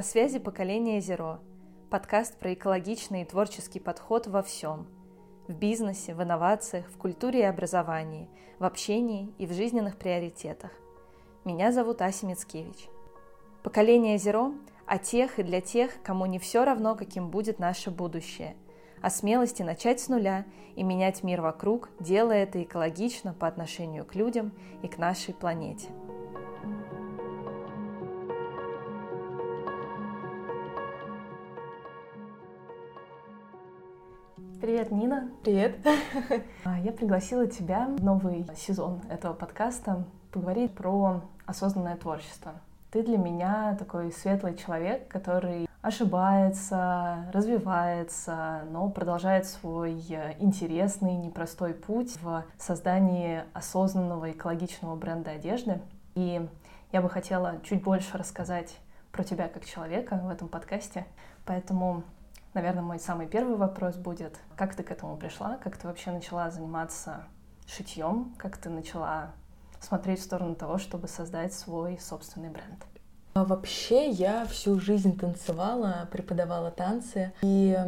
На связи поколение Зеро. Подкаст про экологичный и творческий подход во всем. В бизнесе, в инновациях, в культуре и образовании, в общении и в жизненных приоритетах. Меня зовут Ася Мицкевич. Поколение Зеро о тех и для тех, кому не все равно, каким будет наше будущее. О смелости начать с нуля и менять мир вокруг, делая это экологично по отношению к людям и к нашей планете. Привет. А, я пригласила тебя в новый сезон этого подкаста поговорить про осознанное творчество. Ты для меня такой светлый человек, который ошибается, развивается, но продолжает свой э, интересный, непростой путь в создании осознанного экологичного бренда одежды. И я бы хотела чуть больше рассказать про тебя как человека в этом подкасте. Поэтому Наверное, мой самый первый вопрос будет, как ты к этому пришла, как ты вообще начала заниматься шитьем, как ты начала смотреть в сторону того, чтобы создать свой собственный бренд? А вообще я всю жизнь танцевала, преподавала танцы и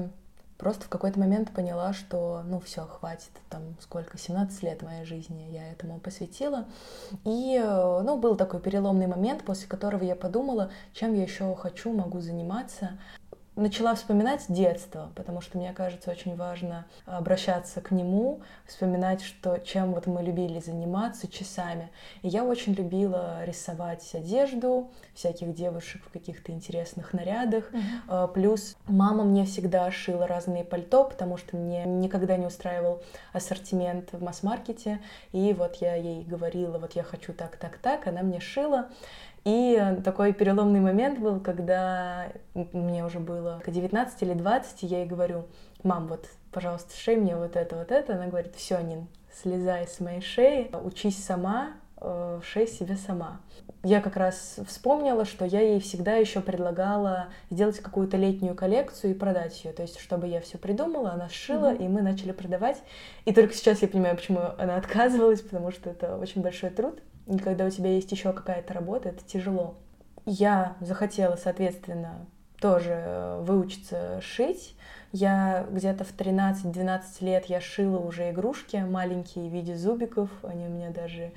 просто в какой-то момент поняла, что ну все, хватит, там сколько, 17 лет моей жизни я этому посвятила. И ну, был такой переломный момент, после которого я подумала, чем я еще хочу, могу заниматься начала вспоминать детство, потому что мне кажется очень важно обращаться к нему, вспоминать, что, чем вот мы любили заниматься часами. И я очень любила рисовать одежду, всяких девушек в каких-то интересных нарядах. Mm-hmm. Плюс мама мне всегда шила разные пальто, потому что мне никогда не устраивал ассортимент в масс-маркете. И вот я ей говорила, вот я хочу так, так, так, она мне шила. И такой переломный момент был, когда мне уже было 19 или 20, и я ей говорю, мам, вот, пожалуйста, шей мне вот это, вот это. Она говорит, все, Нин, слезай с моей шеи, учись сама, э, шей себе сама. Я как раз вспомнила, что я ей всегда еще предлагала сделать какую-то летнюю коллекцию и продать ее. То есть, чтобы я все придумала, она сшила, mm-hmm. и мы начали продавать. И только сейчас я понимаю, почему она отказывалась, потому что это очень большой труд. И когда у тебя есть еще какая-то работа, это тяжело. Я захотела, соответственно, тоже э, выучиться шить. Я где-то в 13-12 лет я шила уже игрушки маленькие в виде зубиков. Они у меня даже mm.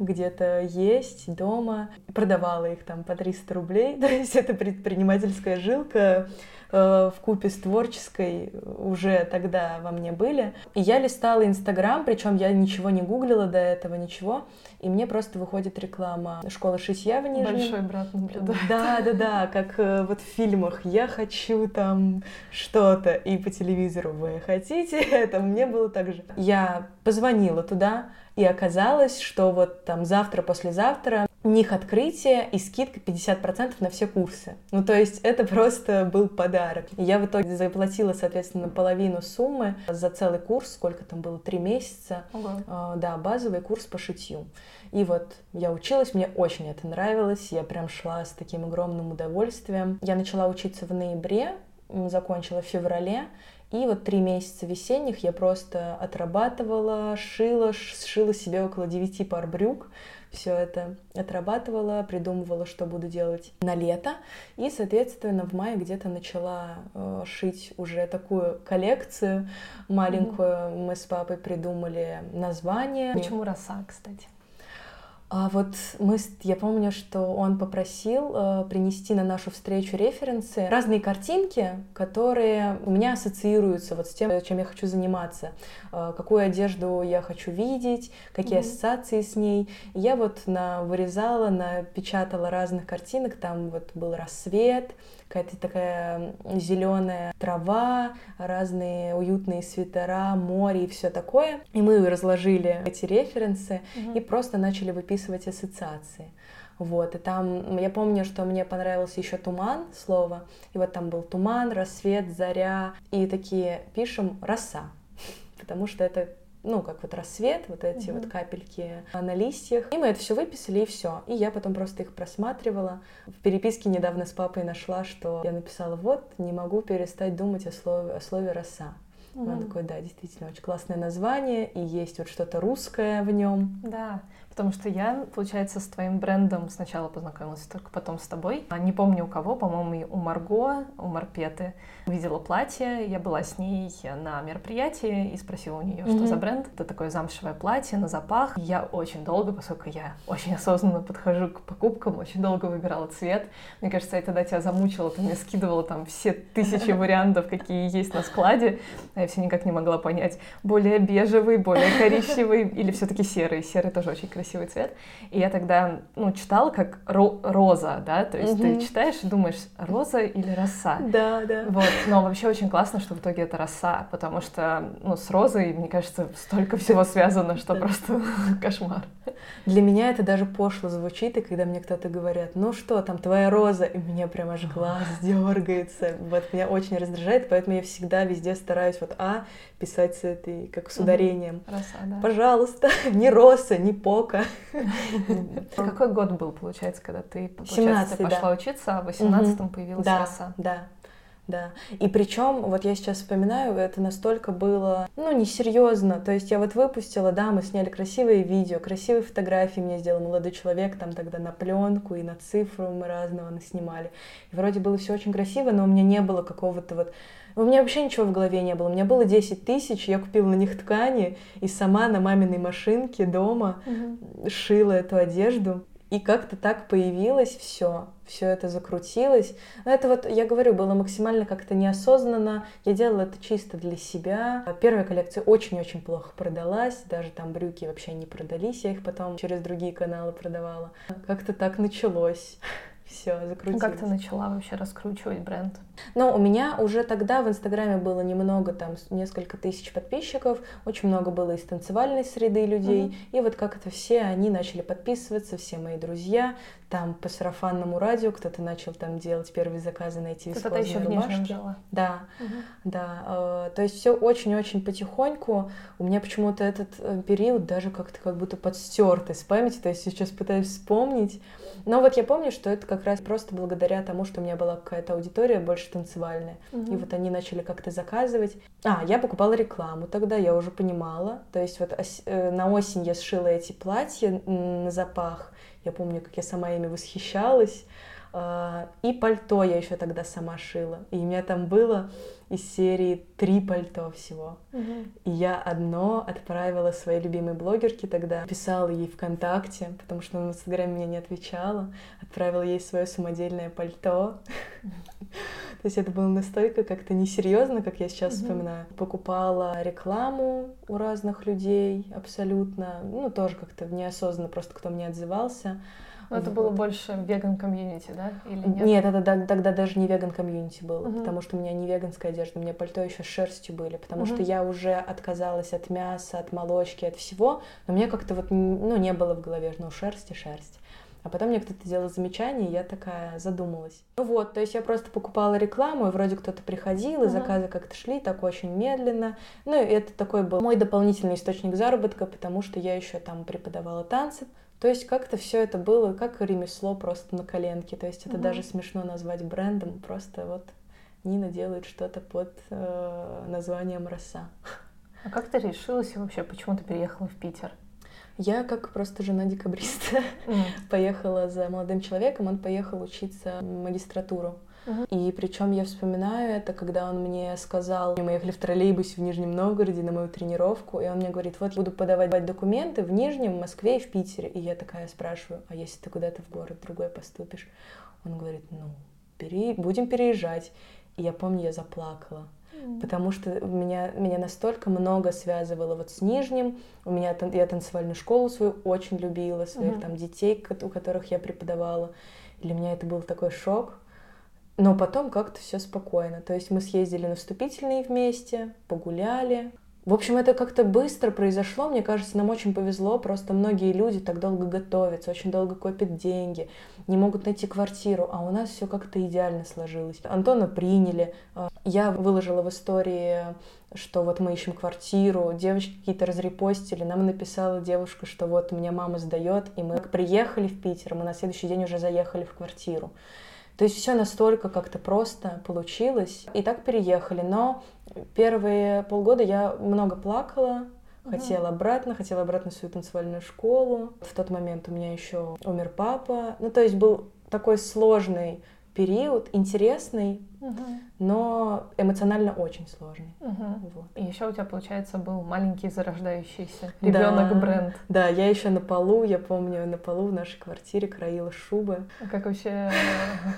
где-то есть дома. Продавала их там по 300 рублей. То есть это предпринимательская жилка э, в купе с творческой уже тогда во мне были. И я листала Инстаграм, причем я ничего не гуглила до этого, ничего. И мне просто выходит реклама школы шитья в Нижнем. Большой брат наблюдает. Да, да, да, как э, вот в фильмах. Я хочу там что-то. И по телевизору вы хотите это. Мне было так же. Я позвонила туда, и оказалось, что вот там завтра-послезавтра у них открытие и скидка 50% на все курсы. Ну, то есть это просто был подарок. И я в итоге заплатила, соответственно, половину суммы за целый курс, сколько там было, три месяца. Ого. Uh, да, базовый курс по шитью. И вот я училась, мне очень это нравилось, я прям шла с таким огромным удовольствием. Я начала учиться в ноябре, закончила в феврале, и вот три месяца весенних я просто отрабатывала, шила, сшила себе около девяти пар брюк, все это отрабатывала, придумывала, что буду делать на лето. И, соответственно, в мае где-то начала э, шить уже такую коллекцию маленькую. Mm-hmm. Мы с папой придумали название. Почему роса, кстати? А вот мы, я помню, что он попросил э, принести на нашу встречу референсы, разные картинки, которые у меня ассоциируются вот с тем, чем я хочу заниматься, э, какую одежду я хочу видеть, какие mm-hmm. ассоциации с ней. И я вот на, вырезала, напечатала разных картинок, там вот был рассвет, какая-то такая зеленая трава, разные уютные свитера, море и все такое. И мы разложили эти референсы mm-hmm. и просто начали выписывать ассоциации. Вот, и там, я помню, что мне понравился еще туман, слово, и вот там был туман, рассвет, заря, и такие пишем роса, потому что это ну, как вот рассвет, вот эти mm-hmm. вот капельки на листьях. И мы это все выписали, и все. И я потом просто их просматривала. В переписке недавно с папой нашла, что я написала, вот, не могу перестать думать о слове, о слове роса. Mm-hmm. Он такой, да, действительно, очень классное название, и есть вот что-то русское в нем. Да, Потому что я, получается, с твоим брендом сначала познакомилась, только потом с тобой. А не помню у кого, по-моему, у Марго, у Марпеты. Видела платье, я была с ней на мероприятии и спросила у нее, что mm-hmm. за бренд. Это такое замшевое платье на запах. Я очень долго, поскольку я очень осознанно подхожу к покупкам, очень долго выбирала цвет. Мне кажется, я тогда тебя замучила, ты мне скидывала там все тысячи вариантов, какие есть на складе. А я все никак не могла понять, более бежевый, более коричневый или все-таки серый. Серый тоже очень красивый красивый цвет. И я тогда, ну, читала как ро- роза, да, то есть угу. ты читаешь и думаешь, роза или роса. Да, да. Вот, но вообще очень классно, что в итоге это роса, потому что, ну, с розой, мне кажется, столько всего связано, что просто кошмар. Для меня это даже пошло звучит, и когда мне кто-то говорят, ну что, там твоя роза, и меня прям аж глаз дергается. Вот меня очень раздражает, поэтому я всегда везде стараюсь вот А писать с этой, как с ударением. Роса, да. Пожалуйста, не роса, не пока. Какой год был, получается, когда ты, получается, ты пошла учиться, а в 18-м появилась роса? Да, да. И причем, вот я сейчас вспоминаю, это настолько было, ну, несерьезно. То есть я вот выпустила, да, мы сняли красивые видео, красивые фотографии мне сделал молодой человек, там тогда на пленку и на цифру мы разного наснимали. И вроде было все очень красиво, но у меня не было какого-то вот у меня вообще ничего в голове не было. У меня было 10 тысяч, я купила на них ткани и сама на маминой машинке дома угу. шила эту одежду. И как-то так появилось все, все это закрутилось. Но это вот, я говорю, было максимально как-то неосознанно. Я делала это чисто для себя. Первая коллекция очень-очень плохо продалась. Даже там брюки вообще не продались. Я их потом через другие каналы продавала. Как-то так началось все закрутилось. Как ты начала вообще раскручивать бренд? Ну, у меня уже тогда в Инстаграме было немного, там, несколько тысяч подписчиков, очень много было из танцевальной среды людей, mm-hmm. и вот как-то все они начали подписываться, все мои друзья, там по сарафанному радио кто-то начал там делать первые заказы на эти вискозные еще рубашки. Да, угу. да. Э, то есть все очень-очень потихоньку. У меня почему-то этот э, период даже как-то как будто подстерт из памяти, то есть сейчас пытаюсь вспомнить. Но вот я помню, что это как раз просто благодаря тому, что у меня была какая-то аудитория больше танцевальная. Угу. И вот они начали как-то заказывать. А, я покупала рекламу тогда, я уже понимала. То есть вот э, на осень я сшила эти платья на запах. Я помню, как я сама ими восхищалась. А, и пальто я еще тогда сама шила. И у меня там было из серии три пальто всего. Угу. И я одно отправила своей любимой блогерке тогда, писала ей ВКонтакте, потому что она в Инстаграме мне не отвечала, отправила ей свое самодельное пальто. То есть это было настолько как-то несерьезно, как я сейчас вспоминаю. Покупала рекламу у разных людей абсолютно, ну тоже как-то неосознанно, просто кто мне отзывался. Но это было больше веган комьюнити, да? Или нет? Нет, это тогда даже не веган комьюнити было, угу. потому что у меня не веганская одежда, у меня пальто еще с шерстью были, потому угу. что я уже отказалась от мяса, от молочки, от всего, но мне как-то вот ну, не было в голове, ну, шерсть и шерсть. А потом мне кто-то сделал замечание, и я такая задумалась. Ну вот, то есть я просто покупала рекламу, и вроде кто-то приходил, и uh-huh. заказы как-то шли так очень медленно. Ну и это такой был мой дополнительный источник заработка, потому что я еще там преподавала танцы. То есть как-то все это было как ремесло просто на коленке. То есть это угу. даже смешно назвать брендом. Просто вот Нина делает что-то под э, названием «Роса». А как ты решилась вообще, почему ты переехала в Питер? Я, как просто жена декабриста, mm. поехала за молодым человеком, он поехал учиться в магистратуру. И причем я вспоминаю это, когда он мне сказал, мы ехали в троллейбусе в Нижнем Новгороде на мою тренировку, и он мне говорит, вот буду подавать документы в Нижнем, в Москве и в Питере. И я такая спрашиваю, а если ты куда-то в город другой поступишь? Он говорит, ну, пере... будем переезжать. И я помню, я заплакала. Потому что меня, меня настолько много связывало вот с Нижним. У меня я танцевальную школу свою очень любила, своих mm-hmm. там детей, у которых я преподавала. Для меня это был такой шок. Но потом как-то все спокойно. То есть мы съездили на вступительные вместе, погуляли. В общем, это как-то быстро произошло. Мне кажется, нам очень повезло. Просто многие люди так долго готовятся, очень долго копят деньги, не могут найти квартиру. А у нас все как-то идеально сложилось. Антона приняли. А, я выложила в истории что вот мы ищем квартиру, девочки какие-то разрепостили, нам написала девушка, что вот меня мама сдает, и мы приехали в Питер, мы на следующий день уже заехали в квартиру. То есть все настолько как-то просто получилось. И так переехали. Но первые полгода я много плакала, Хотела обратно, хотела обратно в свою танцевальную школу. В тот момент у меня еще умер папа. Ну, то есть был такой сложный период, интересный, угу. но эмоционально очень сложный. Угу. Вот. И еще у тебя, получается, был маленький зарождающийся ребенок да, бренд. Да, я еще на полу, я помню, на полу в нашей квартире краила шубы. А как вообще э,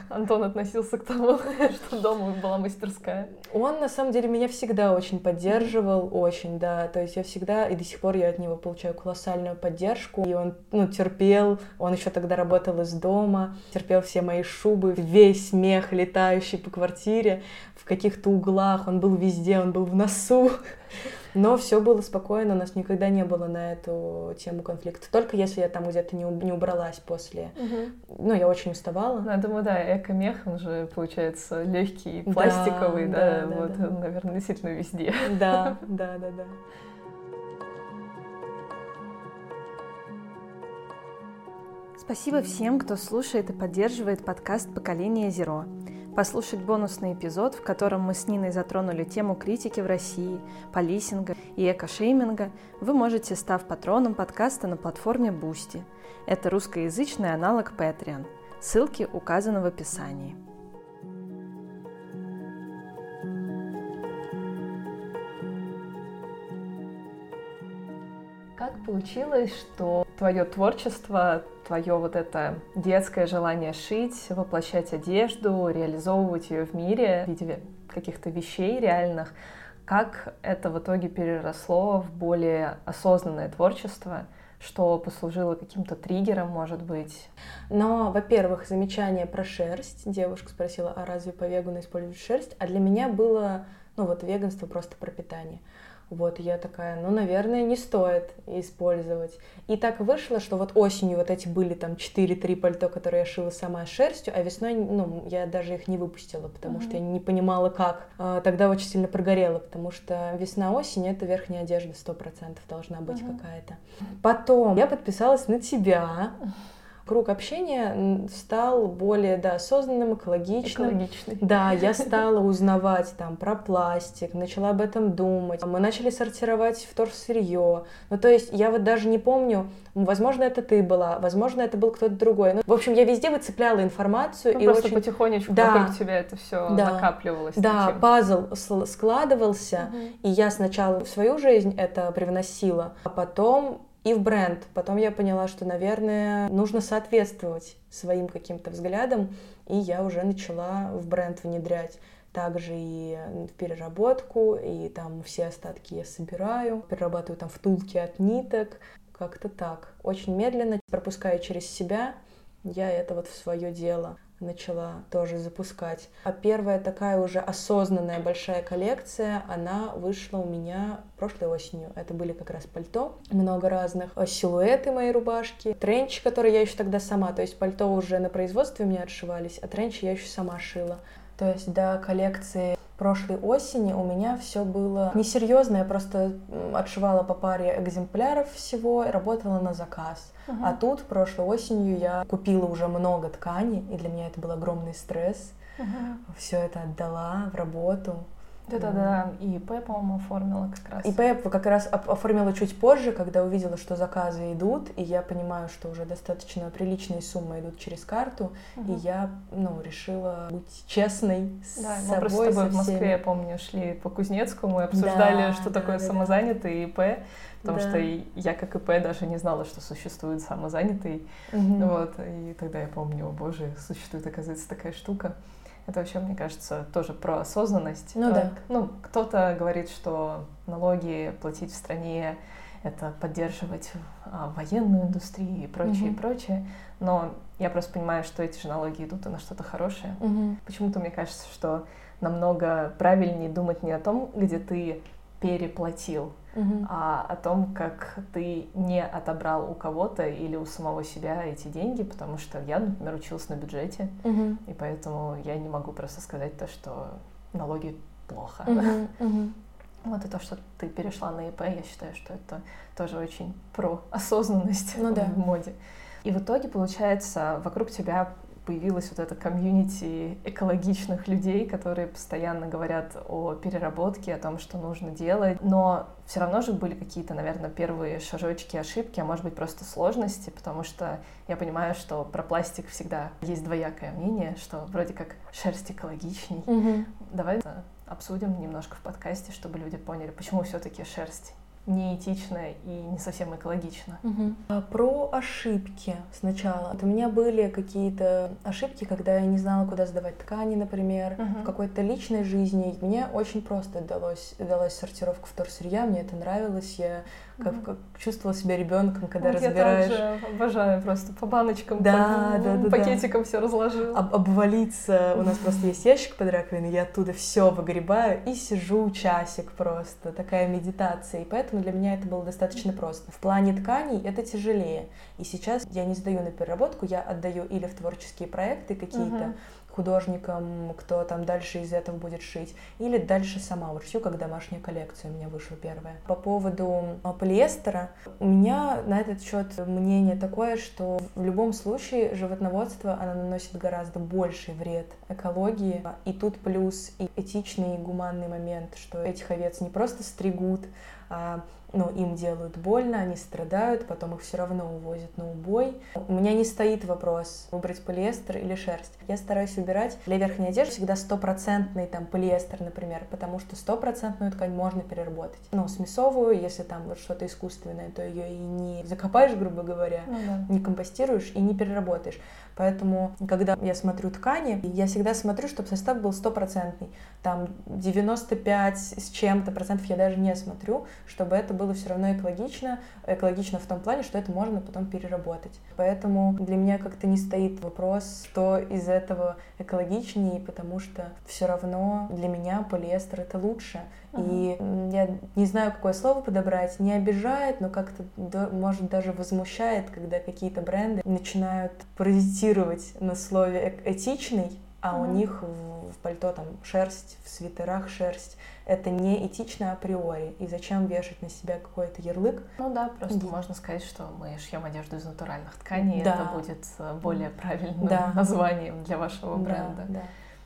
Антон относился к тому, что дома была мастерская? Он, на самом деле, меня всегда очень поддерживал, очень, да. То есть я всегда, и до сих пор я от него получаю колоссальную поддержку. И он, ну, терпел, он еще тогда работал из дома, терпел все мои шубы, весь смех, летающий по квартире квартире, в каких-то углах, он был везде, он был в носу. Но все было спокойно, у нас никогда не было на эту тему конфликта. Только если я там где-то не, не убралась после. Угу. Ну, я очень уставала. Ну, я думаю, да, эко-мех, он же, получается, легкий, пластиковый, да, да, да вот, да. наверное, действительно везде. Да, да, да, да. Спасибо всем, кто слушает и поддерживает подкаст «Поколение Зеро». Послушать бонусный эпизод, в котором мы с Ниной затронули тему критики в России, полисинга и экошейминга, вы можете, став патроном подкаста на платформе Boosty. Это русскоязычный аналог Patreon. Ссылки указаны в описании. Как получилось, что твое творчество, твое вот это детское желание шить, воплощать одежду, реализовывать ее в мире в виде каких-то вещей реальных, как это в итоге переросло в более осознанное творчество, что послужило каким-то триггером, может быть? Но, во-первых, замечание про шерсть. Девушка спросила, а разве по вегану используют шерсть? А для меня было, ну вот, веганство просто про питание. Вот, я такая, ну, наверное, не стоит использовать. И так вышло, что вот осенью вот эти были там 4-3 пальто, которые я шила сама шерстью, а весной, ну, я даже их не выпустила, потому mm-hmm. что я не понимала, как. А, тогда очень сильно прогорела, потому что весна-осень — это верхняя одежда 100% должна быть mm-hmm. какая-то. Потом я подписалась на тебя, круг общения стал более да, осознанным, экологичным. Экологичный. Да, я стала узнавать там про пластик, начала об этом думать. Мы начали сортировать вторсырье. Ну, то есть я вот даже не помню, возможно, это ты была, возможно, это был кто-то другой. Ну, в общем, я везде выцепляла информацию. Ну, и просто очень... потихонечку, да, вокруг тебя это все да, накапливалось. Да, таким. пазл складывался, угу. и я сначала в свою жизнь это привносила, а потом и в бренд. Потом я поняла, что, наверное, нужно соответствовать своим каким-то взглядам, и я уже начала в бренд внедрять также и в переработку, и там все остатки я собираю, перерабатываю там втулки от ниток, как-то так. Очень медленно, пропуская через себя, я это вот в свое дело начала тоже запускать. А первая такая уже осознанная большая коллекция, она вышла у меня прошлой осенью. Это были как раз пальто, много разных, э, силуэты моей рубашки, тренчи, которые я еще тогда сама, то есть пальто уже на производстве у меня отшивались, а тренчи я еще сама шила. То есть до коллекции прошлой осени у меня все было несерьезно, я просто отшивала по паре экземпляров всего и работала на заказ. Uh-huh. А тут прошлой осенью я купила уже много ткани, и для меня это был огромный стресс. Uh-huh. Все это отдала в работу. Да-да-да, и ИП, по-моему, оформила как раз. ИП как раз оформила чуть позже, когда увидела, что заказы идут, и я понимаю, что уже достаточно приличные суммы идут через карту, угу. и я, ну, решила быть честной с да, собой, мы просто с тобой в Москве, я помню, шли по Кузнецкому и обсуждали, да, что да, такое да, самозанятый ИП, потому да. что я как ИП даже не знала, что существует самозанятый, угу. вот, и тогда я помню, о боже, существует, оказывается, такая штука. Это вообще, мне кажется, тоже про осознанность. Ну да. Ну, кто-то говорит, что налоги платить в стране это поддерживать а, военную индустрию и прочее, угу. и прочее. Но я просто понимаю, что эти же налоги идут и на что-то хорошее. Угу. Почему-то мне кажется, что намного правильнее думать не о том, где ты переплатил, угу. а о том, как ты не отобрал у кого-то или у самого себя эти деньги, потому что я, например, училась на бюджете, угу. и поэтому я не могу просто сказать то, что налоги плохо. Угу, угу. Вот и то, что ты перешла на ИП, я считаю, что это тоже очень про осознанность ну, да. в моде. И в итоге, получается, вокруг тебя появилась вот эта комьюнити экологичных людей, которые постоянно говорят о переработке, о том, что нужно делать. Но все равно же были какие-то, наверное, первые шажочки, ошибки, а может быть просто сложности, потому что я понимаю, что про пластик всегда есть двоякое мнение, что вроде как шерсть экологичней. Мгм. Давай обсудим немножко в подкасте, чтобы люди поняли, почему все-таки шерсть неэтично и не совсем экологично. Мгм. А Про ошибки сначала. Вот у меня были какие-то ошибки, когда я не знала, куда сдавать ткани, например, Мгм. в какой-то личной жизни. Мне очень просто далось, далась сортировка вторсырья, мне это нравилось. Я как, как чувствовала себя ребенком, когда Вот разбираешь. Я также обожаю просто по баночкам, Да, по да, да, да. пакетикам все разложила. об- обвалиться. У нас просто есть ящик под раковиной, я оттуда все выгребаю и сижу часик просто. Такая медитация. И поэтому для меня это было достаточно просто. В плане тканей это тяжелее. И сейчас я не сдаю на переработку, я отдаю или в творческие проекты какие-то, Мгм. Художникам, кто там дальше из этого будет шить, или дальше сама вот как домашняя коллекция у меня вышла первая. По поводу а, полиэстера, у меня на этот счет мнение такое, что в любом случае животноводство, оно наносит гораздо больший вред экологии, и тут плюс и этичный и гуманный момент, что этих овец не просто стригут, а ну, им делают больно, они страдают, потом их все равно увозят на убой. У меня не стоит вопрос, выбрать полиэстер или шерсть. Я стараюсь выбирать для верхней одежды всегда стопроцентный там полиэстер, например, потому что стопроцентную ткань можно переработать. Ну, смесовую, если там вот что-то искусственное, то ее и не закопаешь, грубо говоря, Ну да. не компостируешь и не переработаешь. Поэтому, когда я смотрю ткани, я всегда смотрю, чтобы состав был стопроцентный. Там 95 с чем-то процентов я даже не смотрю, чтобы это было все равно экологично. Экологично в том плане, что это можно потом переработать. Поэтому для меня как-то не стоит вопрос, что из этого экологичнее, потому что все равно для меня полиэстер это лучше. И я не знаю, какое слово подобрать, не обижает, но как-то, может, даже возмущает, когда какие-то бренды начинают паразитировать на слове «э- этичный, а у них в, в пальто там шерсть, в свитерах шерсть. Это не этично априори. И зачем вешать на себя какой-то ярлык? Ну да, просто Да. можно сказать, что мы шьем одежду из натуральных тканей, Да. это будет э, более правильным Да. названием для вашего Да, бренда. да.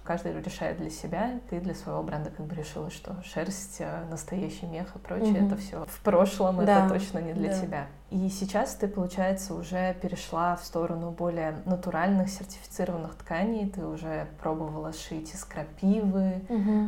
Каждый решает для себя, ты для своего бренда как бы решила, что шерсть, э, настоящий мех и прочее, Мгм. это все в прошлом, Да, это точно не для да. тебя. И сейчас ты, получается, уже перешла в сторону более натуральных, сертифицированных тканей, ты уже пробовала шить из крапивы,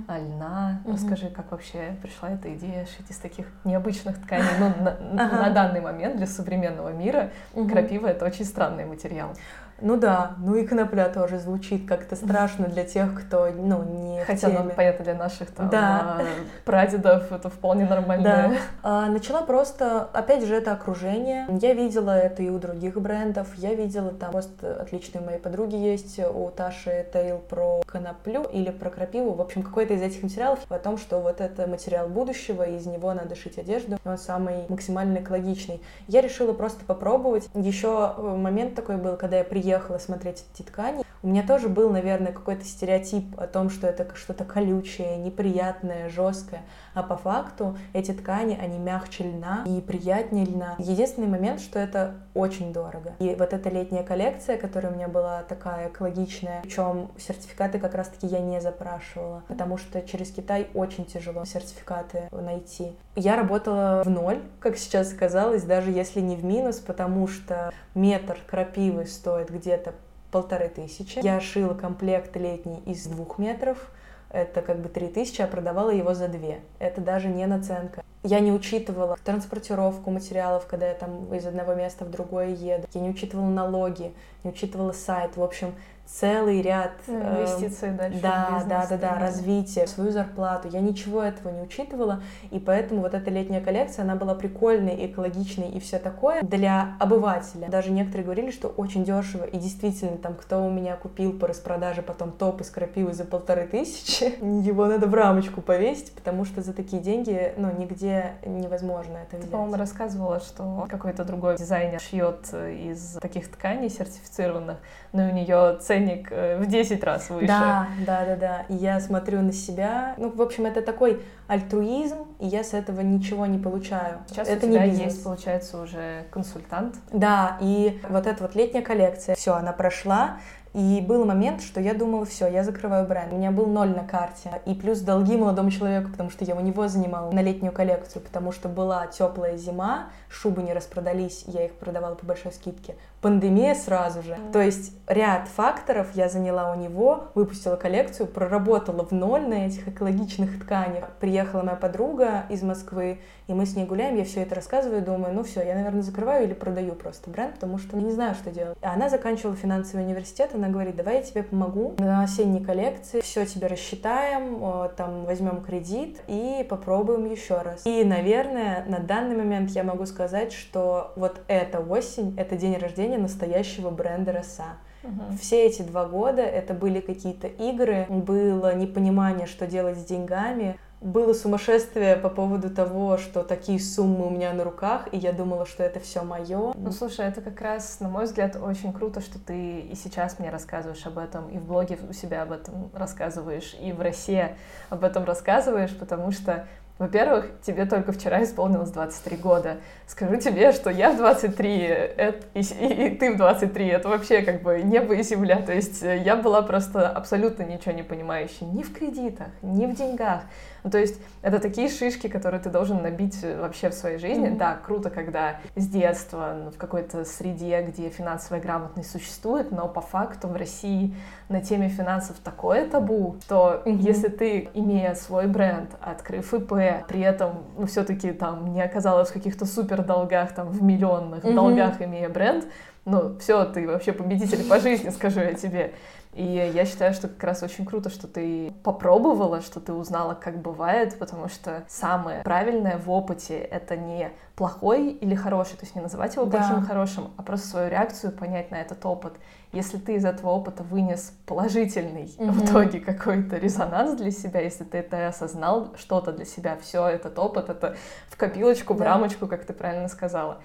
а, льна. Мгм. Расскажи, как вообще пришла эта идея шить из таких необычных тканей? Ну, на, Ага. на данный момент для современного мира Мгм. крапива — это очень странный материал. Ну да, ну и конопля тоже звучит как-то страшно для тех, кто, ну, не в Хотя, ну, теме. понятно, для наших там Да. а, прадедов это вполне нормально. Да. А, начала просто, опять же, это окружение. Я видела это и у других брендов. Я видела там пост отличные моей подруги есть у Таши Тейл про коноплю или про крапиву. В общем, какой-то из этих материалов о том, что вот это материал будущего, и из него надо шить одежду. Он самый максимально экологичный. Я решила просто попробовать. Еще э, момент такой был, когда я приехала смотреть эти ткани. У меня тоже был, наверное, какой-то стереотип о том, что это что-то колючее, неприятное, жесткое. А по факту эти ткани, они мягче льна и приятнее льна. Единственный момент, что это очень дорого. И вот эта летняя коллекция, которая у меня была такая экологичная, причем сертификаты как раз-таки я не запрашивала, потому что через Китай очень тяжело сертификаты найти. Я работала в ноль, как сейчас оказалось, даже если не в минус, потому что метр крапивы стоит где-то полторы тысячи. Я шила комплект летний из двух метров, это как бы три тысячи, а продавала его за две. Это даже не наценка. Я не учитывала транспортировку материалов, когда я там из одного места в другое еду. Я не учитывала налоги, не учитывала сайт. В общем, целый ряд... Ну, эм, Инвестиции дальше да, бизнес, да, да, да, да. развитие, свою зарплату. Я ничего этого не учитывала, и поэтому вот эта летняя коллекция, она была прикольной, экологичной и все такое для обывателя. Даже некоторые говорили, что очень дешево, и действительно, там, кто у меня купил по распродаже потом топ из крапивы за полторы тысячи, его надо в рамочку повесить, потому что за такие деньги, ну, нигде невозможно это Ты, взять. по-моему, рассказывала, что какой-то другой дизайнер шьет из таких тканей сертифицированных, но у нее ценник э, в 10 раз выше. Да, да, да, да. И я смотрю на себя. Ну, в общем, это такой альтруизм, и я с этого ничего не получаю. Сейчас это у тебя не бизнес. есть, получается, уже консультант. Да, и вот эта вот летняя коллекция, все, она прошла, и был момент, что я думала, все, я закрываю бренд. У меня был ноль на карте. И плюс долги молодому человеку, потому что я у него занимала на летнюю коллекцию, потому что была теплая зима, шубы не распродались, я их продавала по большой скидке. Пандемия сразу же. То есть ряд факторов я заняла у него, выпустила коллекцию, проработала в ноль на этих экологичных тканях. Приехала моя подруга из Москвы, и мы с ней гуляем, я все это рассказываю, думаю, ну все, я, наверное, закрываю или продаю просто бренд, потому что не знаю, что делать. А она заканчивала финансовый университет, она говорит, давай я тебе помогу на осенней коллекции, все тебе рассчитаем, там возьмем кредит и попробуем еще раз. И, наверное, на данный момент я могу сказать, что вот эта осень, это день рождения настоящего бренда Роса. Мгм. Все эти два года это были какие-то игры, было непонимание, что делать с деньгами, было сумасшествие по поводу того, что такие суммы у меня на руках, и я думала, что это все мое. Ну, слушай, это как раз, на мой взгляд, очень круто, что ты и сейчас мне рассказываешь об этом, и в блоге у себя об этом рассказываешь, и в России об этом рассказываешь, потому что во-первых, тебе только вчера исполнилось 23 года. Скажу тебе, что я в 23, это, и, и- и ты в 23, это вообще как бы небо и земля. То есть э, я была просто абсолютно ничего не понимающей ни в кредитах, ни в деньгах. Ну, то есть это такие шишки, которые ты должен набить э, вообще в своей жизни. Мгм. Да, круто, когда с детства ну, в какой-то среде, где финансовая грамотность существует, но по факту в России на теме финансов такое табу, что Мгм. если ты, имея свой бренд, открыв ИП, при этом, ну, все-таки там не оказалась в каких-то супер долгах, там, в миллионных Мгм. долгах, имея бренд, ну, все, ты вообще победитель по жизни, скажу я тебе. И я считаю, что как раз очень круто, что ты попробовала, что ты узнала, как бывает, потому что самое правильное в опыте — это не плохой или хороший, то есть не называть его Да. плохим и хорошим, а просто свою реакцию понять на этот опыт. Если ты из этого опыта вынес положительный в Мгм. итоге какой-то резонанс для себя, если ты это осознал, что-то для себя, все этот опыт, это в копилочку, в Да. рамочку, как ты правильно сказала.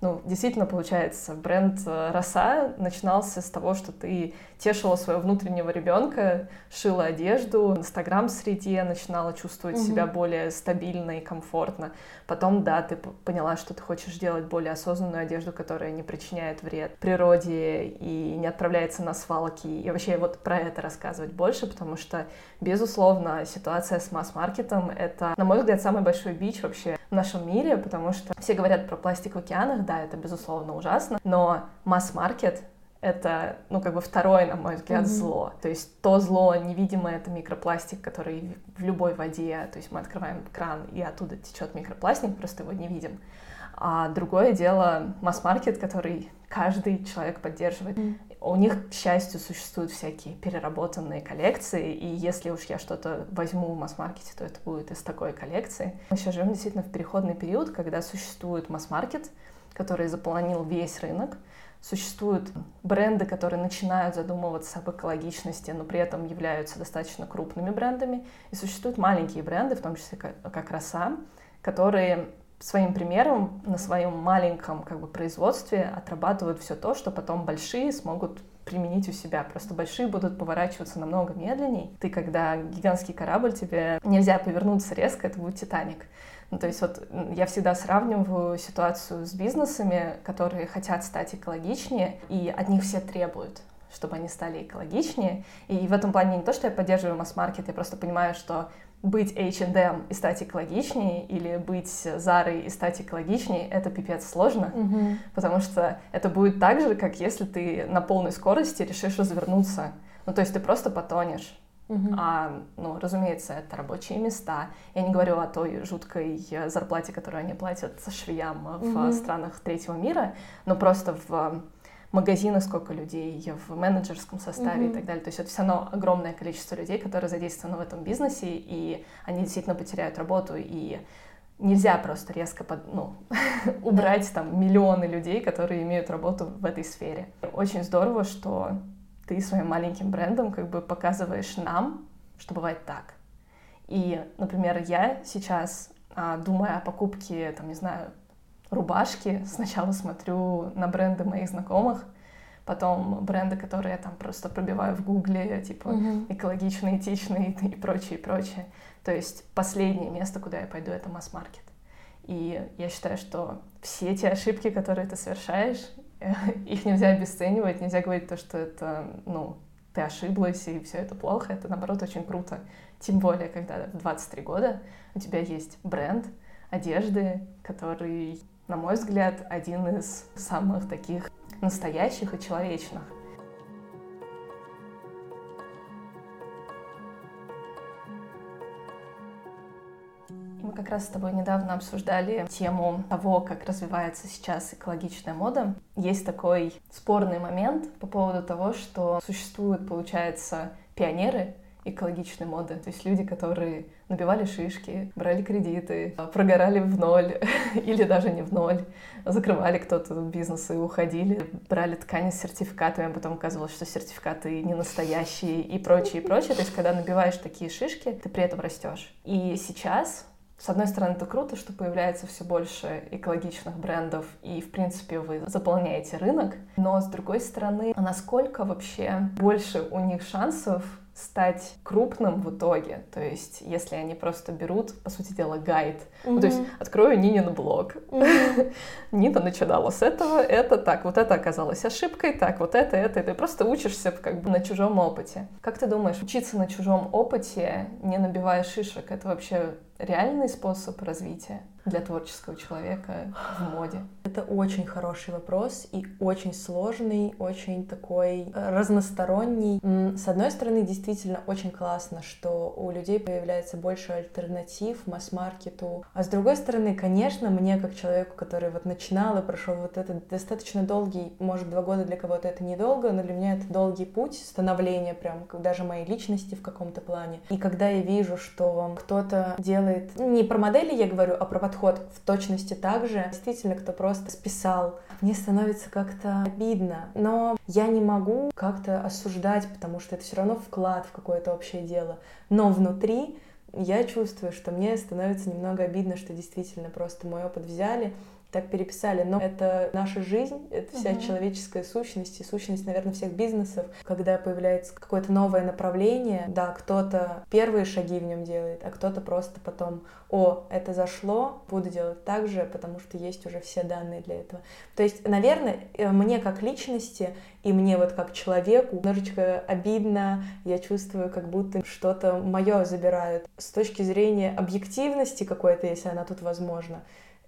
Ну, действительно, получается, бренд э, «Роса» начинался с того, что ты тешила своего внутреннего ребенка, шила одежду, в инстаграм-среде начинала чувствовать Мгм. себя более стабильно и комфортно. Потом, да, ты поняла, что ты хочешь делать более осознанную одежду, которая не причиняет вред природе и не отправляется на свалки. И вообще вот про это рассказывать больше, потому что, безусловно, ситуация с масс-маркетом — это, на мой взгляд, самый большой бич вообще в нашем мире, потому что все говорят про пластик в океанах, да, это, безусловно, ужасно, но масс-маркет это, ну, как бы второе, на мой взгляд, Мгм. зло. То есть то зло невидимое — это микропластик, который в любой воде, то есть мы открываем кран, и оттуда течет микропластик, просто его не видим. А другое дело масс-маркет, который каждый человек поддерживает. Мгм. У них, к счастью, существуют всякие переработанные коллекции, и если уж я что-то возьму в масс-маркете, то это будет из такой коллекции. Мы сейчас живем действительно в переходный период, когда существует масс-маркет, который заполонил весь рынок, Существуют бренды, которые начинают задумываться об экологичности, но при этом являются достаточно крупными брендами. И существуют маленькие бренды, в том числе как, Роса, которые своим примером на своем маленьком как бы, производстве отрабатывают все то, что потом большие смогут применить у себя. Просто большие будут поворачиваться намного медленней. Ты, когда гигантский корабль, тебе нельзя повернуться резко, это будет Титаник. Ну, то есть вот я всегда сравниваю ситуацию с бизнесами, которые хотят стать экологичнее, и от них все требуют чтобы они стали экологичнее. И в этом плане не то, что я поддерживаю масс-маркет, я просто понимаю, что быть H&M и стать экологичнее, или быть Зарой и стать экологичнее, это пипец сложно, Мгм. потому что это будет так же, как если ты на полной скорости решишь развернуться. Ну, то есть ты просто потонешь. Мгм. А, ну, разумеется, это рабочие места. Я не говорю о той жуткой э, зарплате, которую они платят швеям в Мгм. странах третьего мира, но просто в магазинах сколько людей, в менеджерском составе и Мгм. так далее. То есть это все равно огромное количество людей, которые задействованы в этом бизнесе, и они действительно потеряют работу, и нельзя просто резко под, ну, убрать там миллионы людей, которые имеют работу в этой сфере. Очень здорово, что ты своим маленьким брендом как бы показываешь нам, что бывает так. И, например, я сейчас, а, думая о покупке, там, не знаю, рубашки, сначала смотрю на бренды моих знакомых, потом бренды, которые я там просто пробиваю в гугле, типа Мгм. экологичные, этичные и прочее, и прочее. То есть последнее место, куда я пойду, это масс-маркет. И я считаю, что все те ошибки, которые ты совершаешь, их нельзя обесценивать, нельзя говорить то, что это, ну, ты ошиблась и все это плохо. Это, наоборот, очень круто. Тем более, когда в 23 года у тебя есть бренд одежды, который, на мой взгляд, один из самых таких настоящих и человечных. Мы как раз с тобой недавно обсуждали тему того, как развивается сейчас экологичная мода. Есть такой спорный момент по поводу того, что существуют, получается, пионеры экологичной моды. То есть люди, которые набивали шишки, брали кредиты, прогорали в ноль или даже не в ноль, закрывали кто-то бизнесы и уходили, брали ткани с сертификатами, а потом оказывалось, что сертификаты не настоящие и прочее, и прочее. То есть когда набиваешь такие шишки, ты при этом растешь. И сейчас с одной стороны, это круто, что появляется все больше экологичных брендов, и, в принципе, вы заполняете рынок. Но, с другой стороны, а насколько вообще больше у них шансов стать крупным в итоге. То есть, если они просто берут, по сути дела, гайд. Mm-hmm. Ну, то есть, открою Нинин блог. Mm-hmm. Нина начинала с этого, это так, вот это оказалось ошибкой, так, вот это, это, и ты просто учишься как бы на чужом опыте. Как ты думаешь, учиться на чужом опыте, не набивая шишек, это вообще реальный способ развития для творческого человека в моде? Это очень хороший вопрос и очень сложный, очень такой э, разносторонний. С одной стороны, действительно очень классно, что у людей появляется больше альтернатив масс-маркету. А с другой стороны, конечно, мне как человеку, который вот начинал и прошел вот этот достаточно долгий, может, два года для кого-то это недолго, но для меня это долгий путь становления прям даже моей личности в каком-то плане. И когда я вижу, что кто-то делает, ну, не про модели я говорю, а про подход в точности так же, действительно, кто просто списал, мне становится как-то обидно. Но я не могу как-то осуждать, потому что это все равно вклад в какое-то общее дело. Но внутри я чувствую, что мне становится немного обидно, что действительно просто мой опыт взяли, так переписали. Но это наша жизнь, это вся uh-huh. человеческая сущность и сущность, наверное, всех бизнесов. Когда появляется какое-то новое направление, да, кто-то первые шаги в нем делает, а кто-то просто потом, о, это зашло, буду делать так же, потому что есть уже все данные для этого. То есть, наверное, э, мне как личности и мне вот как человеку немножечко обидно, я чувствую, как будто что-то мое забирают. С точки зрения объективности какой-то, если она тут возможна,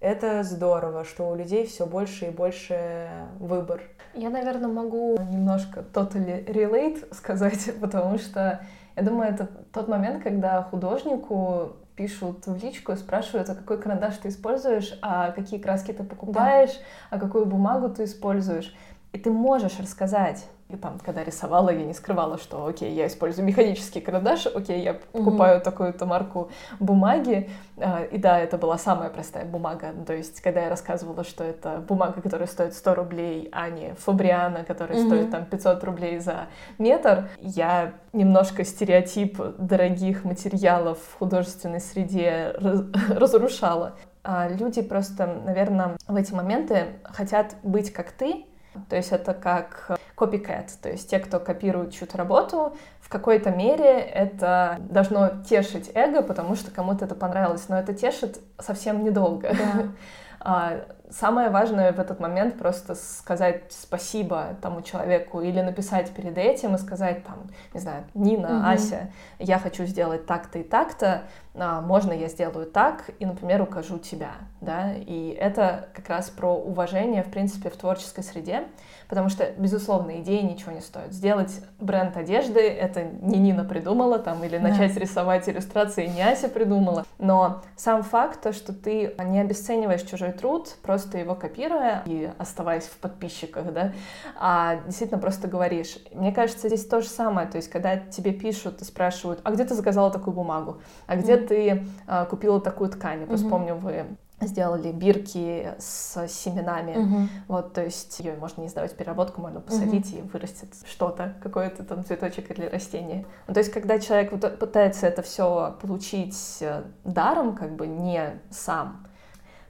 это здорово, что у людей все больше и больше выбор. Я, наверное, могу немножко totally relate сказать, потому что я думаю, это тот момент, когда художнику пишут в личку и спрашивают, а какой карандаш ты используешь, а какие краски ты покупаешь, да. а какую бумагу ты используешь. И ты можешь рассказать и там, когда рисовала, я не скрывала, что, окей, я использую механический карандаш, окей, я покупаю mm-hmm. такую-то марку бумаги. А, и да, это была самая простая бумага. То есть, когда я рассказывала, что это бумага, которая стоит 100 рублей, а не Фабриана, которая mm-hmm. стоит там 500 рублей за метр, я немножко стереотип дорогих материалов в художественной среде разрушала. А люди просто, наверное, в эти моменты хотят быть как ты, то есть это как copycat, то есть те, кто копирует чью-то работу, в какой-то мере это должно тешить эго, потому что кому-то это понравилось, но это тешит совсем недолго. Да. А, самое важное в этот момент просто сказать спасибо тому человеку или написать перед этим и сказать там, не знаю, Нина, угу. Ася, я хочу сделать так-то и так-то, можно я сделаю так и, например, укажу тебя, да, и это как раз про уважение, в принципе, в творческой среде, потому что, безусловно, идеи ничего не стоят. Сделать бренд одежды — это не Нина придумала там, или начать да. рисовать иллюстрации не Ася придумала, но сам факт, то, что ты не обесцениваешь чужой труд, просто его копируя и оставаясь в подписчиках, да, а действительно просто говоришь. Мне кажется, здесь то же самое, то есть, когда тебе пишут и спрашивают, а где ты заказала такую бумагу, а где ты а, купила такую ткань. Я просто mm-hmm. помню, вы сделали бирки с семенами. Угу. Вот, то есть ее можно не сдавать в переработку, можно посадить угу. и вырастет что-то, какой-то там цветочек или растение. Ну, то есть, когда человек вот пытается это все получить э, даром, как бы не сам,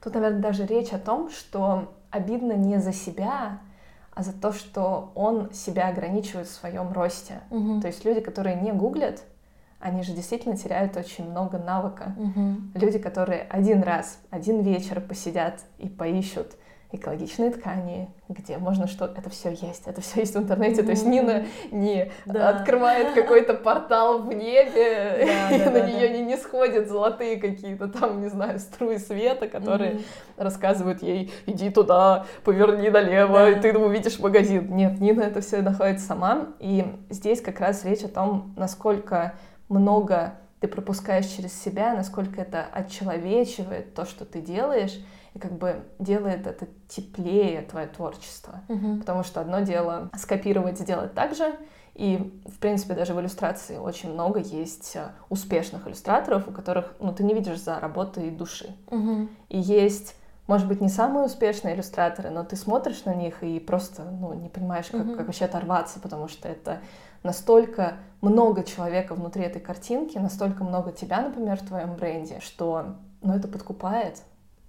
тут, наверное, даже речь о том, что обидно не за себя, а за то, что он себя ограничивает в своем росте. Мгм. То есть люди, которые не гуглят, они же действительно теряют очень много навыка. Мгм. Люди, которые один раз, один вечер посидят и поищут экологичные ткани, где можно что... Это все есть, это все есть в интернете. То есть. Нина не Да. открывает какой-то портал в небе, Да, и да, на да, нее да. не, не сходят золотые какие-то там, не знаю, струи света, которые рассказывают ей, иди туда, поверни налево, Да. и ты увидишь магазин. Нет, Нина это все находит сама. И здесь как раз речь о том, насколько много ты пропускаешь через себя, насколько это отчеловечивает то, что ты делаешь, и как бы делает это теплее твое творчество. Мгм. Потому что одно дело скопировать, сделать так же, и, в принципе, даже в иллюстрации очень много есть э, успешных иллюстраторов, у которых, ну, ты не видишь за работой души. Мгм. И есть, может быть, не самые успешные иллюстраторы, но ты смотришь на них и просто, ну, не понимаешь, как, Мгм. как вообще оторваться, потому что это настолько много человека внутри этой картинки, настолько много тебя, например, в твоем бренде, что, ну, это подкупает.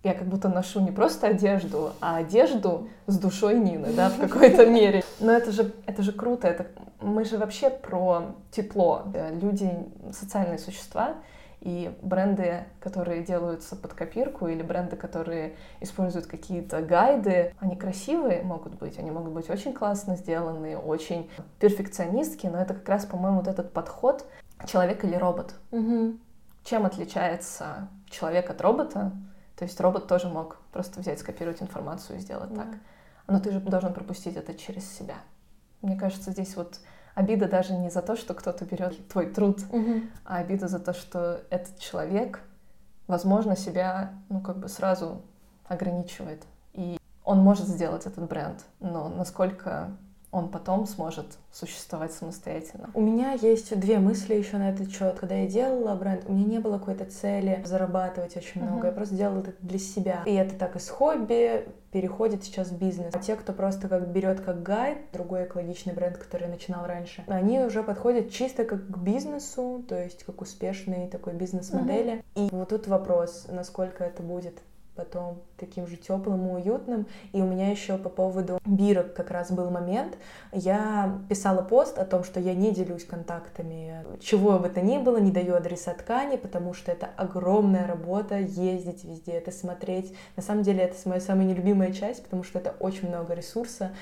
Я как будто ношу не просто одежду, а одежду с душой Нины, да, в какой-то мере. Но это же, это же круто, это, мы же вообще про тепло. Люди — социальные существа, и бренды, которые делаются под копирку, или бренды, которые используют какие-то гайды, они красивые могут быть, они могут быть очень классно сделаны, очень перфекционистские, но это как раз, по-моему, вот этот подход человек или робот. Мгм. Чем отличается человек от робота? То есть робот тоже мог просто взять, скопировать информацию и сделать так. Но ты же должен пропустить это через себя. Мне кажется, здесь вот обида даже не за то, что кто-то берет твой труд, Мгм. а обида за то, что этот человек, возможно, себя, ну, как бы сразу ограничивает. И он может сделать этот бренд, но насколько он потом сможет существовать самостоятельно. У меня есть две мысли еще на этот счет. Когда я делала бренд, у меня не было какой-то цели зарабатывать очень много. Мгм. Я просто делала это для себя. И это так из хобби переходит сейчас в бизнес. А те, кто просто как берет как гайд, другой экологичный бренд, который начинал раньше, они уже подходят чисто как к бизнесу, то есть как успешные такой бизнес-модели. И вот тут вопрос, насколько это будет потом таким же теплым и уютным. И у меня еще по поводу бирок как раз был момент. Я писала пост о том, что я не делюсь контактами, чего бы то ни было, не даю адреса ткани, потому что это огромная работа ездить везде, это смотреть. На самом деле это моя самая нелюбимая часть, потому что это очень много ресурса.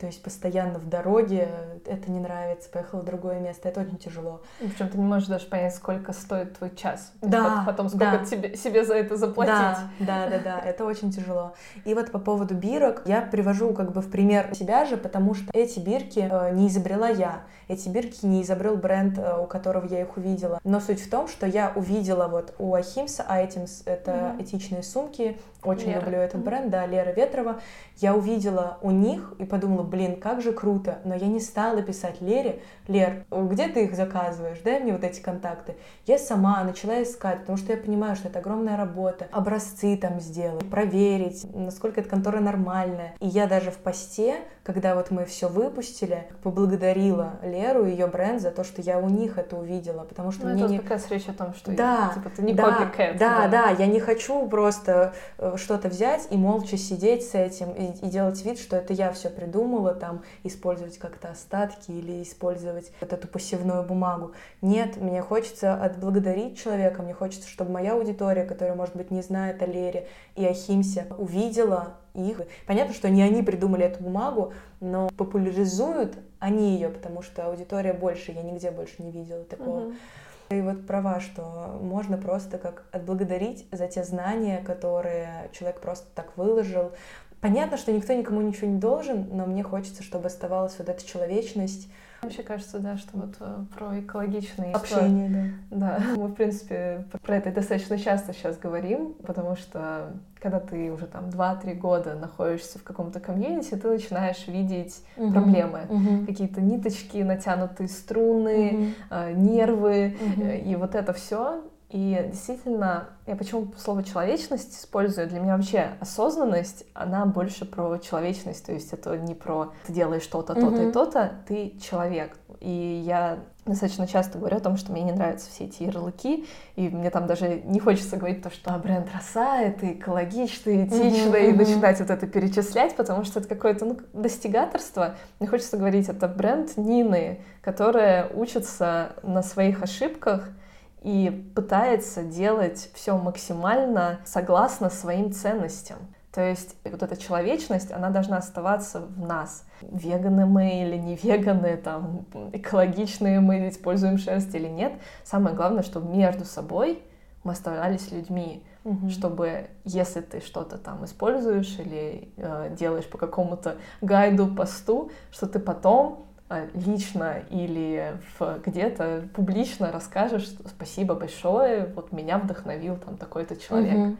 То есть постоянно в дороге, это не нравится, поехала в другое место, это очень тяжело. Причем ты не можешь даже понять, сколько стоит твой час. Да, пот- Потом сколько да. тебе, себе за это заплатить. Да, да, да, да, это очень тяжело. И вот по поводу бирок я привожу как бы в пример себя же, потому что эти бирки э, не изобрела я. Эти бирки не изобрел бренд, э, у которого я их увидела. Но суть в том, что я увидела вот у Ахимса Items, это Мгм. этичные сумки, очень Лера. люблю этот бренд, да, Лера Ветрова. Я увидела у них и подумала, блин, как же круто. Но я не стала писать Лере, Лер, где ты их заказываешь? Дай мне вот эти контакты. Я сама начала искать, потому что я понимаю, что это огромная работа. Образцы там сделать, проверить, насколько эта контора нормальная. И я даже в посте, когда вот мы все выпустили, поблагодарила Леру и ее бренд за то, что я у них это увидела, потому что Ну, мне это не... как раз речь о том, что Да, типа, ты не да, copycat. да, да, я не хочу просто э, что-то взять и молча сидеть с этим и, и делать вид, что это я все придумала, там, использовать как-то остатки или использовать вот эту посевную бумагу. Нет, мне хочется отблагодарить человека, мне хочется, чтобы моя аудитория, которая, может быть, не знает о Лере и о Химсе, увидела их. Понятно, что не они придумали эту бумагу, но популяризуют они ее, потому что аудитория больше, я нигде больше не видела такого. Мгм. И вот права, что можно просто как отблагодарить за те знания, которые человек просто так выложил. Понятно, что никто никому ничего не должен, но мне хочется, чтобы оставалась вот эта человечность, Вообще кажется, да, что вот э, про экологичные общение. Да, мы, в принципе, про это достаточно часто сейчас говорим, потому что когда ты уже там 2-3 года находишься в каком-то комьюнити, ты начинаешь видеть Да. проблемы. Мгм. Какие-то ниточки, натянутые струны, Мгм. э, нервы, Мгм. э, и вот это все. И действительно, я почему слово человечность использую? Для меня вообще осознанность, она больше про человечность, то есть это не про ты делаешь то-то, то-то и Мгм. то-то, ты человек. И я достаточно часто говорю о том, что мне не нравятся все эти ярлыки, и мне там даже не хочется говорить то, что а, бренд роса, это экологично, этично, mm-hmm, и начинать вот это перечислять, потому что это какое-то ну, достигаторство. Мне хочется говорить, это бренд Нины, которая учится на своих ошибках, и пытается делать все максимально согласно своим ценностям. То есть вот эта человечность, она должна оставаться в нас. Веганы мы или не веганы, там, экологичные мы используем шерсть или нет. Самое главное, чтобы между собой мы оставались людьми, угу. чтобы если ты что-то там используешь или э, делаешь по какому-то гайду, посту, что ты потом лично или где-то публично расскажешь, спасибо большое, вот меня вдохновил там такой-то человек. Угу.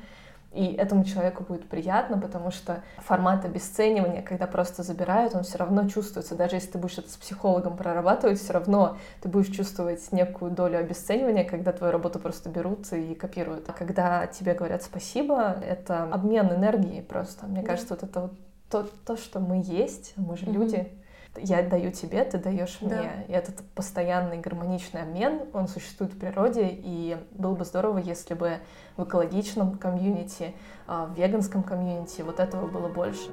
И этому человеку будет приятно, потому что формат обесценивания, когда просто забирают, он все равно чувствуется. Даже если ты будешь это с психологом прорабатывать, все равно ты будешь чувствовать некую долю обесценивания, когда твою работу просто берут и копируют. А когда тебе говорят спасибо, это обмен энергией просто. Мне кажется, вот это вот то, то, что мы есть, мы же mm-hmm. люди, я даю тебе, ты даешь да. мне. И этот постоянный гармоничный обмен, он существует в природе, и было бы здорово, если бы в экологичном комьюнити, а, в веганском комьюнити вот этого было больше.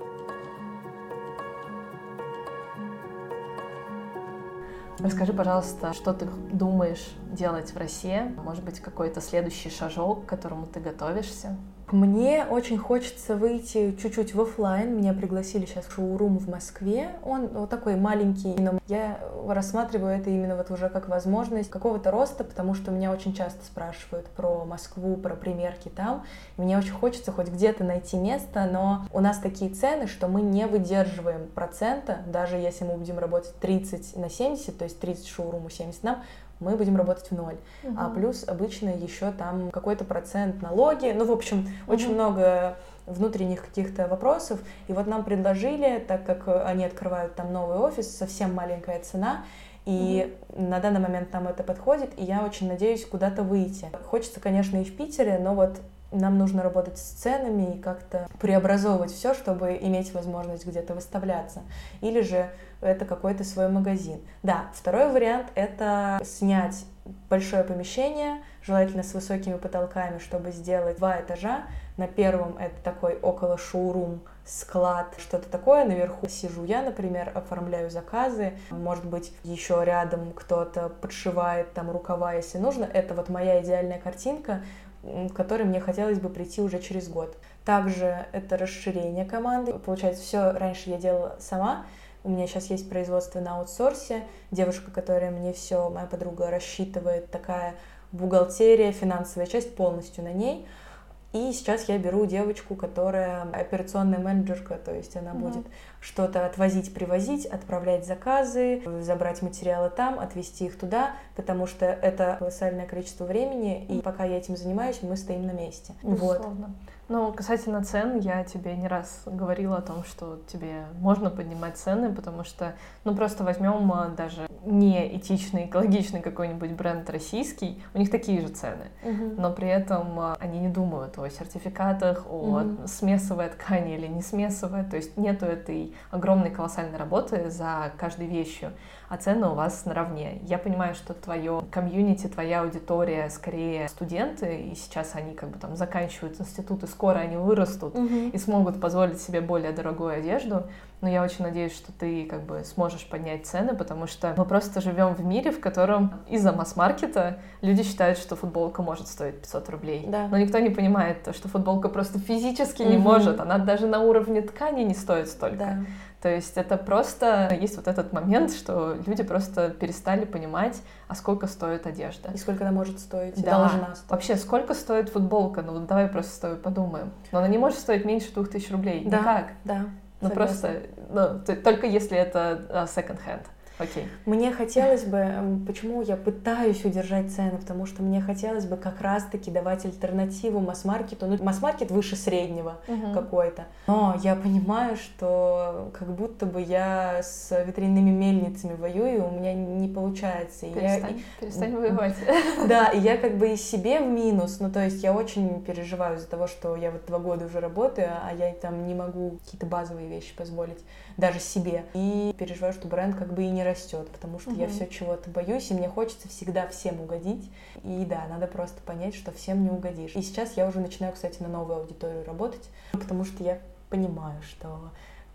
Расскажи, пожалуйста, что ты думаешь делать в России? Может быть, какой-то следующий шажок, к которому ты готовишься? Мне очень хочется выйти чуть-чуть в офлайн. Меня пригласили сейчас в шоурум в Москве. Он вот такой маленький, но я рассматриваю это именно вот уже как возможность какого-то роста, потому что меня очень часто спрашивают про Москву, про примерки там. Мне очень хочется хоть где-то найти место, но у нас такие цены, что мы не выдерживаем процента, даже если мы будем работать 30 на 70, то есть 30 шоуруму, 70 нам, мы будем работать в ноль. Угу. А плюс обычно еще там какой-то процент налоги. Ну, в общем, угу. очень много внутренних каких-то вопросов. И вот нам предложили, так как они открывают там новый офис, совсем маленькая цена, и mm на данный момент нам это подходит, и я очень надеюсь куда-то выйти. Хочется, конечно, и в Питере, но вот нам нужно работать с ценами и как-то преобразовывать все, чтобы иметь возможность где-то выставляться. Или же это какой-то свой магазин. Да, второй вариант — это снять большое помещение, желательно с высокими потолками, чтобы сделать два этажа. На первом это такой около шоурум, склад, что-то такое. Наверху сижу я, например, оформляю заказы. Может быть, еще рядом кто-то подшивает там рукава, если нужно. Это вот моя идеальная картинка, к которой мне хотелось бы прийти уже через год. Также это расширение команды. Получается, все раньше я делала сама, у меня сейчас есть производство на аутсорсе, девушка, которая мне все, моя подруга рассчитывает, такая бухгалтерия, финансовая часть полностью на ней. И сейчас я беру девочку, которая операционная менеджерка, то есть она угу. будет что-то отвозить, привозить, отправлять заказы, забрать материалы там, отвезти их туда, потому что это колоссальное количество времени, и пока я этим занимаюсь, мы стоим на месте. Безусловно. Вот. Ну, касательно цен, я тебе не раз говорила о том, что тебе можно поднимать цены, потому что, ну, просто возьмем а, даже не этичный, экологичный какой-нибудь бренд российский, у них такие же цены, uh-huh. но при этом а, они не думают о сертификатах, о uh-huh. смесовой ткани или не смесовой, то есть нету этой огромной колоссальной работы за каждой вещью а цены у вас наравне. Я понимаю, что твое комьюнити, твоя аудитория скорее студенты, и сейчас они как бы там заканчивают институт, и скоро они вырастут угу. и смогут позволить себе более дорогую одежду. Но я очень надеюсь, что ты как бы сможешь поднять цены, потому что мы просто живем в мире, в котором из-за масс-маркета люди считают, что футболка может стоить 500 рублей. Да. Но никто не понимает, что футболка просто физически угу. не может. Она даже на уровне ткани не стоит столько. Да. То есть это просто есть вот этот момент, что люди просто перестали понимать, а сколько стоит одежда. И сколько она может стоить, да. должна стоить. Вообще, сколько стоит футлболка? Ну вот давай просто с тобой подумаем. Но она не может стоить меньше двух тысяч рублей. Да, Никак. Да. Ну просто, ну, только если это uh, second hand. Окей. Мне хотелось бы, почему я пытаюсь удержать цены, потому что мне хотелось бы как раз-таки давать альтернативу масс-маркету. Ну, масс-маркет выше среднего угу. какой-то. Но я понимаю, что как будто бы я с ветряными мельницами воюю, у меня не получается. Перестань, я... перестань воевать. Да, и я как бы и себе в минус. Ну, то есть я очень переживаю из-за того, что я вот два года уже работаю, а я там не могу какие-то базовые вещи позволить даже себе. И переживаю, что бренд как бы и не растет, потому что угу. я все чего-то боюсь, и мне хочется всегда всем угодить. И да, надо просто понять, что всем не угодишь. И сейчас я уже начинаю, кстати, на новую аудиторию работать, потому что я понимаю, что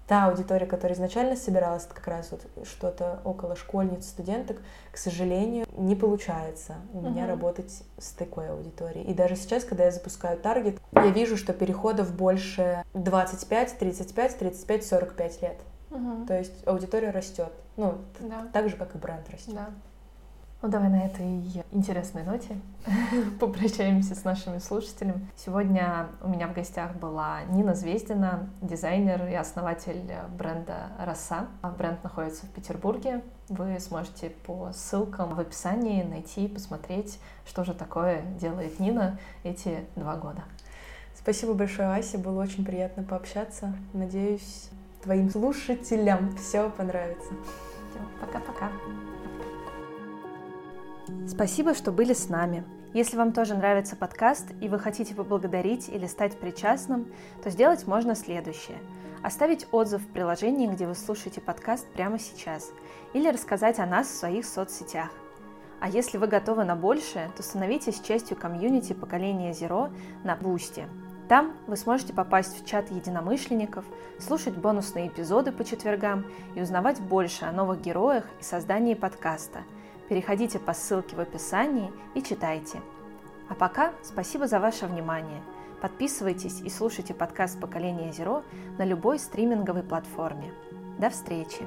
та аудитория, которая изначально собиралась, это как раз вот что-то около школьниц, студенток, к сожалению, не получается у uh-huh. меня работать с такой аудиторией. И даже сейчас, когда я запускаю таргет, я вижу, что переходов больше 25, 35, 35, 45 лет. Uh-huh. То есть аудитория растет. Ну, да. так же, как и бренд растет. Да. Ну, давай на этой интересной ноте попрощаемся с нашими слушателями. Сегодня у меня в гостях была Нина Звездина, дизайнер и основатель бренда «Роса». Бренд находится в Петербурге. Вы сможете по ссылкам в описании найти, посмотреть, что же такое делает Нина эти два года. Спасибо большое, Ася. Было очень приятно пообщаться. Надеюсь, твоим слушателям все понравится. Пока-пока. Спасибо, что были с нами. Если вам тоже нравится подкаст и вы хотите поблагодарить или стать причастным, то сделать можно следующее. Оставить отзыв в приложении, где вы слушаете подкаст прямо сейчас, или рассказать о нас в своих соцсетях. А если вы готовы на большее, то становитесь частью комьюнити поколения Zero на Boosty. Там вы сможете попасть в чат единомышленников, слушать бонусные эпизоды по четвергам и узнавать больше о новых героях и создании подкаста – Переходите по ссылке в описании и читайте. А пока спасибо за ваше внимание. Подписывайтесь и слушайте подкаст «Поколение Зеро» на любой стриминговой платформе. До встречи!